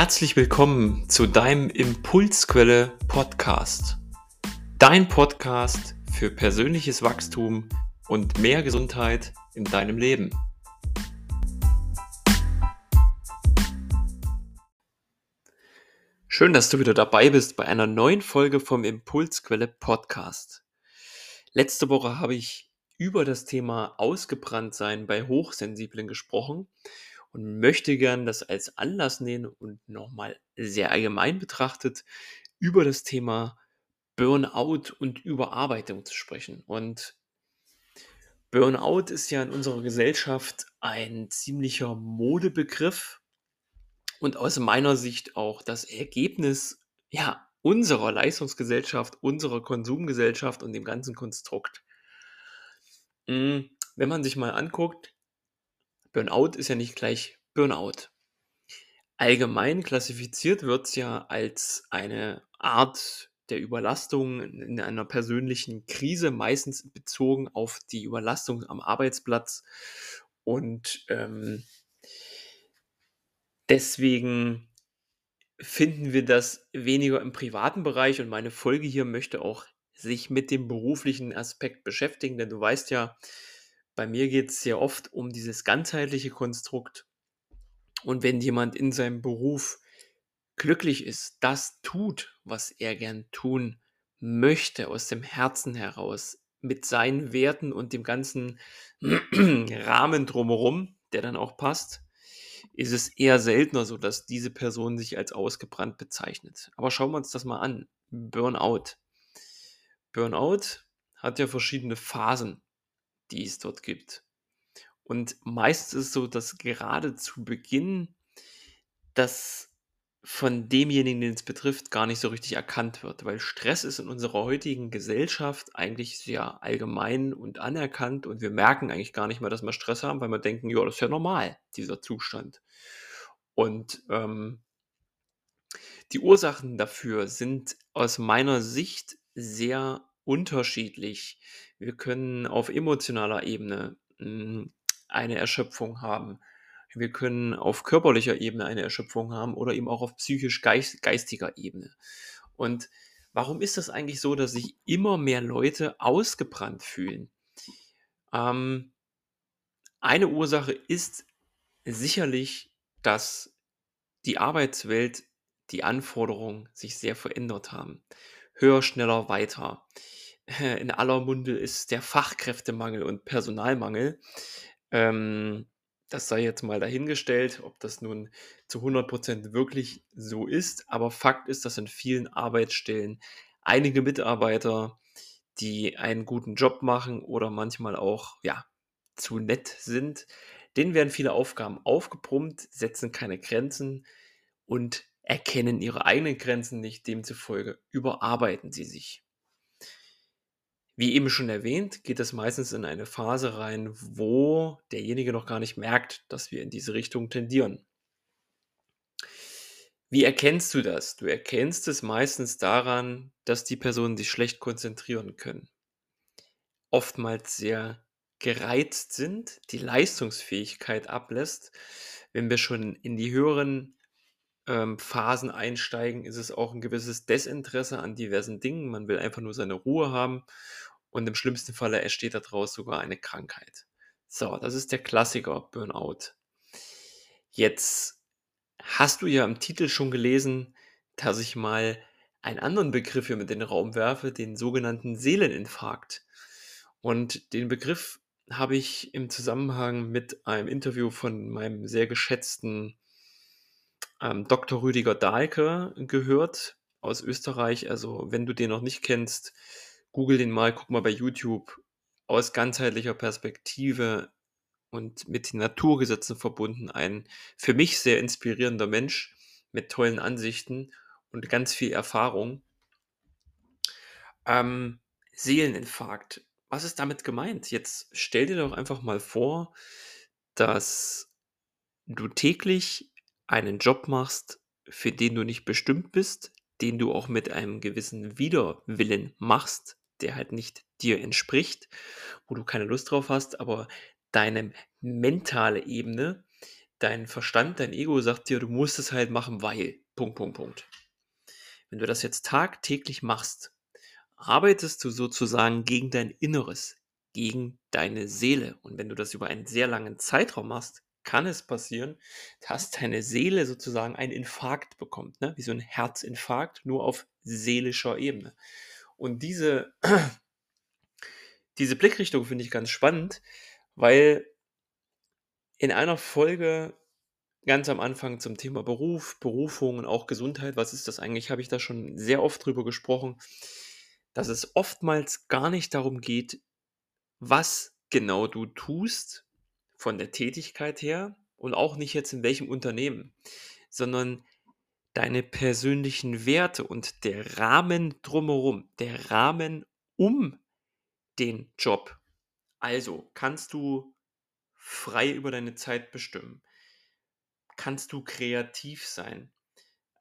Herzlich willkommen zu deinem Impulsquelle Podcast. Dein Podcast für persönliches Wachstum und mehr Gesundheit in deinem Leben. Schön, dass du wieder dabei bist bei einer neuen Folge vom Impulsquelle Podcast. Letzte Woche habe ich über das Thema Ausgebranntsein bei Hochsensiblen gesprochen und möchte gern das als Anlass nehmen und nochmal sehr allgemein betrachtet über das Thema Burnout und Überarbeitung zu sprechen. Und Burnout ist ja in unserer Gesellschaft ein ziemlicher Modebegriff und aus meiner Sicht auch das Ergebnis ja, unserer Leistungsgesellschaft, unserer Konsumgesellschaft und dem ganzen Konstrukt. Hm, wenn man sich mal anguckt, Burnout ist ja nicht gleich Burnout. Allgemein klassifiziert wird es ja als eine Art der Überlastung in einer persönlichen Krise, meistens bezogen auf die Überlastung am Arbeitsplatz. Und ähm, deswegen finden wir das weniger im privaten Bereich und meine Folge hier möchte auch sich mit dem beruflichen Aspekt beschäftigen, denn du weißt ja, bei mir geht es sehr oft um dieses ganzheitliche Konstrukt. Und wenn jemand in seinem Beruf glücklich ist, das tut, was er gern tun möchte, aus dem Herzen heraus, mit seinen Werten und dem ganzen Rahmen drumherum, der dann auch passt, ist es eher seltener so, dass diese Person sich als ausgebrannt bezeichnet. Aber schauen wir uns das mal an. Burnout. Burnout hat ja verschiedene Phasen die es dort gibt. Und meist ist es so, dass gerade zu Beginn das von demjenigen, den es betrifft, gar nicht so richtig erkannt wird, weil Stress ist in unserer heutigen Gesellschaft eigentlich sehr allgemein und anerkannt und wir merken eigentlich gar nicht mehr, dass wir Stress haben, weil wir denken, ja, das ist ja normal, dieser Zustand. Und ähm, die Ursachen dafür sind aus meiner Sicht sehr unterschiedlich. Wir können auf emotionaler Ebene hm, eine Erschöpfung haben. Wir können auf körperlicher Ebene eine Erschöpfung haben oder eben auch auf psychisch-geistiger Ebene. Und warum ist das eigentlich so, dass sich immer mehr Leute ausgebrannt fühlen? Ähm, eine Ursache ist sicherlich, dass die Arbeitswelt, die Anforderungen sich sehr verändert haben. Höher, schneller, weiter. in aller Munde ist der Fachkräftemangel und Personalmangel. Ähm, das sei jetzt mal dahingestellt, ob das nun zu 100% wirklich so ist. Aber Fakt ist, dass in vielen Arbeitsstellen einige Mitarbeiter, die einen guten Job machen oder manchmal auch ja, zu nett sind, denen werden viele Aufgaben aufgebrummt, setzen keine Grenzen und erkennen ihre eigenen Grenzen nicht. Demzufolge überarbeiten sie sich. Wie eben schon erwähnt, geht es meistens in eine Phase rein, wo derjenige noch gar nicht merkt, dass wir in diese Richtung tendieren. Wie erkennst du das? Du erkennst es meistens daran, dass die Personen sich schlecht konzentrieren können. Oftmals sehr gereizt sind, die Leistungsfähigkeit ablässt. Wenn wir schon in die höheren ähm, Phasen einsteigen, ist es auch ein gewisses Desinteresse an diversen Dingen. Man will einfach nur seine Ruhe haben und im schlimmsten Falle entsteht daraus sogar eine Krankheit. So, das ist der Klassiker Burnout. Jetzt hast du ja im Titel schon gelesen, dass ich mal einen anderen Begriff hier mit in den Raum werfe, den sogenannten Seeleninfarkt. Und den Begriff habe ich im Zusammenhang mit einem Interview von meinem sehr geschätzten ähm, Dr. Rüdiger Dahlke gehört aus Österreich. Also wenn du den noch nicht kennst, Google den mal, guck mal bei YouTube aus ganzheitlicher Perspektive und mit den Naturgesetzen verbunden ein für mich sehr inspirierender Mensch mit tollen Ansichten und ganz viel Erfahrung. Ähm, Seeleninfarkt. Was ist damit gemeint? Jetzt stell dir doch einfach mal vor, dass du täglich einen Job machst, für den du nicht bestimmt bist, den du auch mit einem gewissen Widerwillen machst, der halt nicht dir entspricht, wo du keine Lust drauf hast, aber deine mentale Ebene dein Verstand, dein Ego sagt dir, du musst es halt machen, weil. Punkt, Punkt, Punkt. Wenn du das jetzt tagtäglich machst, arbeitest du sozusagen gegen dein Inneres, gegen deine Seele. Und wenn du das über einen sehr langen Zeitraum machst, kann es passieren, dass deine Seele sozusagen einen Infarkt bekommt, ne? wie so ein Herzinfarkt, nur auf seelischer Ebene. Und diese, diese Blickrichtung finde ich ganz spannend, weil in einer Folge ganz am Anfang zum Thema Beruf, Berufung und auch Gesundheit, was ist das eigentlich, habe ich da schon sehr oft drüber gesprochen, dass es oftmals gar nicht darum geht, was genau du tust von der Tätigkeit her und auch nicht jetzt in welchem Unternehmen, sondern deine persönlichen Werte und der Rahmen drumherum, der Rahmen um den Job. Also kannst du frei über deine Zeit bestimmen. Kannst du kreativ sein?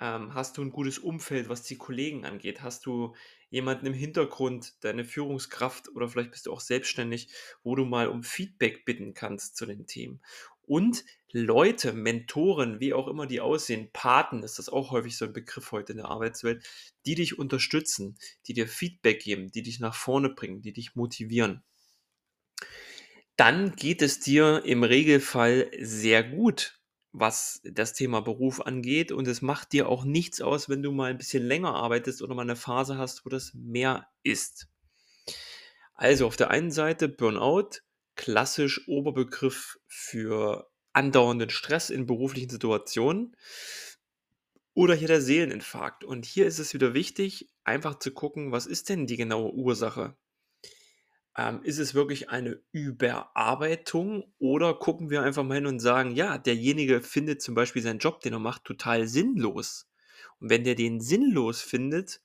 Ähm, hast du ein gutes Umfeld, was die Kollegen angeht? Hast du jemanden im Hintergrund, deine Führungskraft oder vielleicht bist du auch selbstständig, wo du mal um Feedback bitten kannst zu den Themen? Und Leute, Mentoren, wie auch immer die aussehen, Paten ist das auch häufig so ein Begriff heute in der Arbeitswelt, die dich unterstützen, die dir Feedback geben, die dich nach vorne bringen, die dich motivieren. Dann geht es dir im Regelfall sehr gut was das Thema Beruf angeht. Und es macht dir auch nichts aus, wenn du mal ein bisschen länger arbeitest oder mal eine Phase hast, wo das mehr ist. Also auf der einen Seite Burnout, klassisch Oberbegriff für andauernden Stress in beruflichen Situationen. Oder hier der Seeleninfarkt. Und hier ist es wieder wichtig, einfach zu gucken, was ist denn die genaue Ursache? Ähm, ist es wirklich eine Überarbeitung oder gucken wir einfach mal hin und sagen, ja, derjenige findet zum Beispiel seinen Job, den er macht, total sinnlos. Und wenn der den sinnlos findet,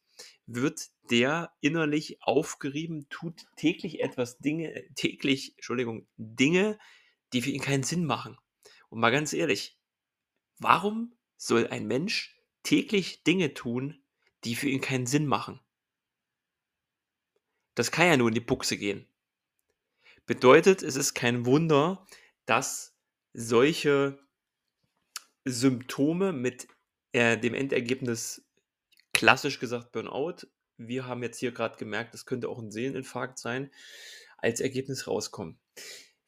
wird der innerlich aufgerieben, tut täglich etwas Dinge, äh, täglich, Entschuldigung, Dinge, die für ihn keinen Sinn machen. Und mal ganz ehrlich, warum soll ein Mensch täglich Dinge tun, die für ihn keinen Sinn machen? Das kann ja nur in die Buchse gehen. Bedeutet, es ist kein Wunder, dass solche Symptome mit äh, dem Endergebnis, klassisch gesagt Burnout, wir haben jetzt hier gerade gemerkt, das könnte auch ein Seeleninfarkt sein, als Ergebnis rauskommen.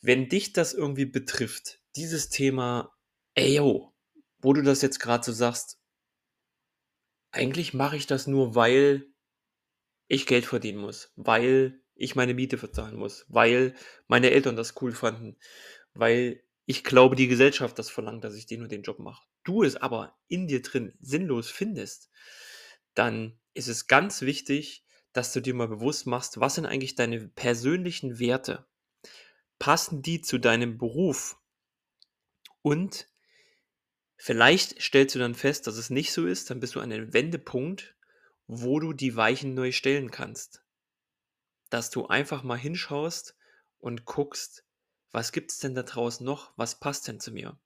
Wenn dich das irgendwie betrifft, dieses Thema, ey yo, wo du das jetzt gerade so sagst, eigentlich mache ich das nur, weil ich Geld verdienen muss, weil ich meine Miete bezahlen muss, weil meine Eltern das cool fanden, weil ich glaube, die Gesellschaft das verlangt, dass ich den und den Job mache. Du es aber in dir drin sinnlos findest, dann ist es ganz wichtig, dass du dir mal bewusst machst, was sind eigentlich deine persönlichen Werte? Passen die zu deinem Beruf? Und vielleicht stellst du dann fest, dass es nicht so ist, dann bist du an einem Wendepunkt, wo du die Weichen neu stellen kannst. Dass du einfach mal hinschaust und guckst, was gibt es denn da draußen noch? Was passt denn zu mir?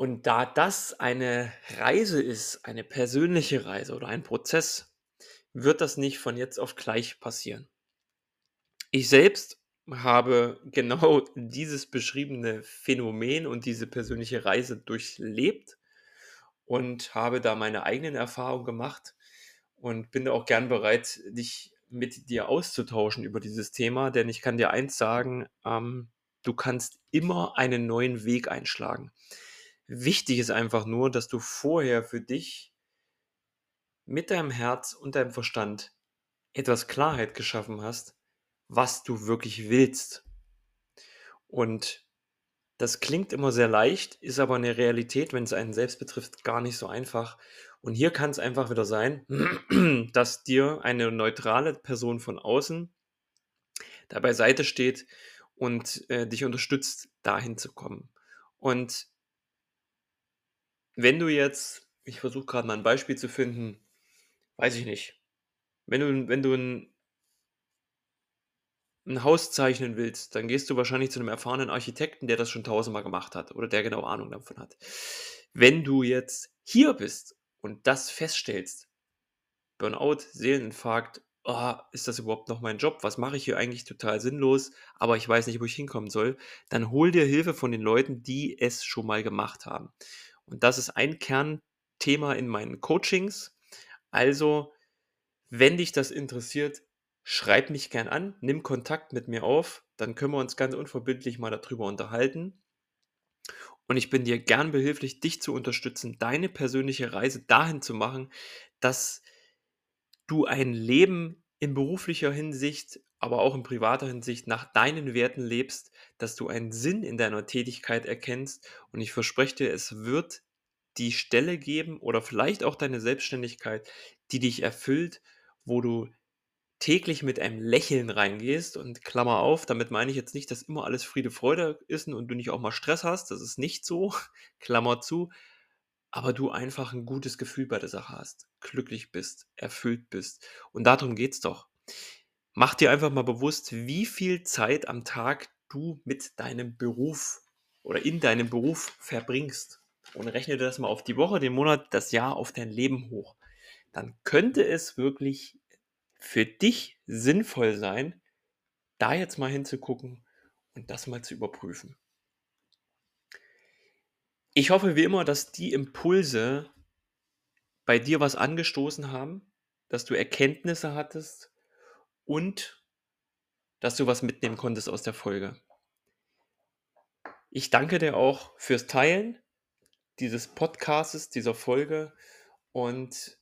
Und da das eine Reise ist, eine persönliche Reise oder ein Prozess, wird das nicht von jetzt auf gleich passieren. Ich selbst habe genau dieses beschriebene Phänomen und diese persönliche Reise durchlebt und habe da meine eigenen Erfahrungen gemacht und bin auch gern bereit, dich mit dir auszutauschen über dieses Thema, denn ich kann dir eins sagen, ähm, du kannst immer einen neuen Weg einschlagen. Wichtig ist einfach nur, dass du vorher für dich mit deinem Herz und deinem Verstand etwas Klarheit geschaffen hast, was du wirklich willst. Und das klingt immer sehr leicht, ist aber in der Realität, wenn es einen selbst betrifft, gar nicht so einfach. Und hier kann es einfach wieder sein, dass dir eine neutrale Person von außen da beiseite steht und äh, dich unterstützt, dahin zu kommen. Und wenn du jetzt, ich versuche gerade mal ein Beispiel zu finden, weiß ich nicht, wenn du, wenn du ein ein Haus zeichnen willst, dann gehst du wahrscheinlich zu einem erfahrenen Architekten, der das schon tausendmal gemacht hat oder der genau Ahnung davon hat. Wenn du jetzt hier bist und das feststellst, Burnout, Seeleninfarkt, oh, ist das überhaupt noch mein Job? Was mache ich hier eigentlich total sinnlos, aber ich weiß nicht, wo ich hinkommen soll, dann hol dir Hilfe von den Leuten, die es schon mal gemacht haben. Und das ist ein Kernthema in meinen Coachings. Also, wenn dich das interessiert, schreib mich gern an, nimm Kontakt mit mir auf, dann können wir uns ganz unverbindlich mal darüber unterhalten. Und ich bin dir gern behilflich, dich zu unterstützen, deine persönliche Reise dahin zu machen, dass du ein Leben in beruflicher Hinsicht, aber auch in privater Hinsicht nach deinen Werten lebst, dass du einen Sinn in deiner Tätigkeit erkennst. Und ich verspreche dir, es wird die Stelle geben oder vielleicht auch deine Selbstständigkeit, die dich erfüllt, wo du täglich mit einem Lächeln reingehst und Klammer auf, damit meine ich jetzt nicht, dass immer alles Friede, Freude ist und du nicht auch mal Stress hast, das ist nicht so, Klammer zu, aber du einfach ein gutes Gefühl bei der Sache hast, glücklich bist, erfüllt bist. Und darum geht's doch. Mach dir einfach mal bewusst, wie viel Zeit am Tag du mit deinem Beruf oder in deinem Beruf verbringst. Und rechne das mal auf die Woche, den Monat, das Jahr, auf dein Leben hoch. Dann könnte es wirklich für dich sinnvoll sein, da jetzt mal hinzugucken und das mal zu überprüfen. Ich hoffe wie immer, dass die Impulse bei dir was angestoßen haben, dass du Erkenntnisse hattest und dass du was mitnehmen konntest aus der Folge. Ich danke dir auch fürs Teilen dieses Podcasts, dieser Folge und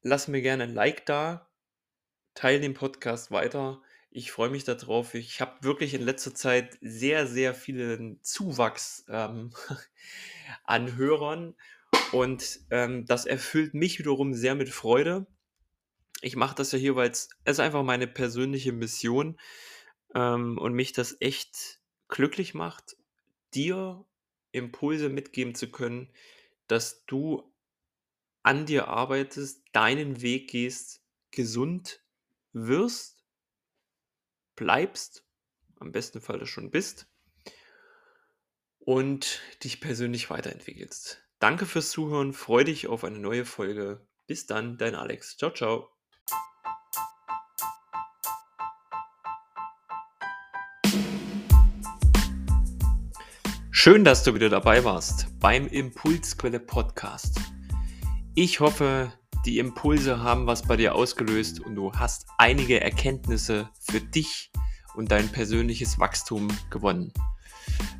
lass mir gerne ein Like da, teile den Podcast weiter. Ich freue mich darauf. Ich habe wirklich in letzter Zeit sehr, sehr vielen Zuwachs ähm, an Hörern und ähm, das erfüllt mich wiederum sehr mit Freude. Ich mache das ja hier, weil es ist einfach meine persönliche Mission ähm, und mich das echt glücklich macht, dir Impulse mitgeben zu können, dass du an dir arbeitest, deinen Weg gehst, gesund wirst, bleibst, am besten Fall das schon bist und dich persönlich weiterentwickelst. Danke fürs Zuhören, freue dich auf eine neue Folge. Bis dann, dein Alex. Ciao, ciao. Schön, dass du wieder dabei warst beim Impulsquelle Podcast. Ich hoffe, die Impulse haben was bei dir ausgelöst und du hast einige Erkenntnisse für dich und dein persönliches Wachstum gewonnen.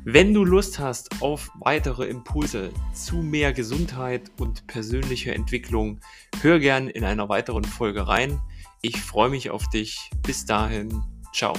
Wenn du Lust hast auf weitere Impulse zu mehr Gesundheit und persönlicher Entwicklung, hör gern in einer weiteren Folge rein. Ich freue mich auf dich. Bis dahin, ciao.